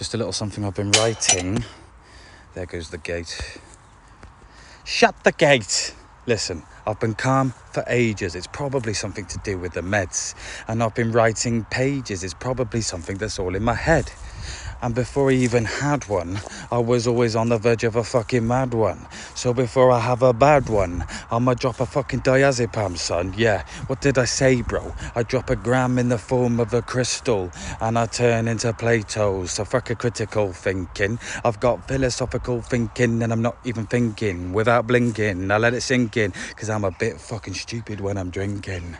Just a little something I've been writing. There goes the gate. Shut the gate! Listen, I've been calm for ages. It's probably something to do with the meds. And I've been writing pages. It's probably something that's all in my head. And before I even had one, I was always on the verge of a fucking mad one. So before I have a bad one, I'ma drop a fucking diazepam, son. Yeah, what did I say, bro? I drop a gram in the form of a crystal and I turn into Plato. So fuck a critical thinking. I've got philosophical thinking and I'm not even thinking without blinking. I let it sink in because I'm a bit fucking stupid when I'm drinking.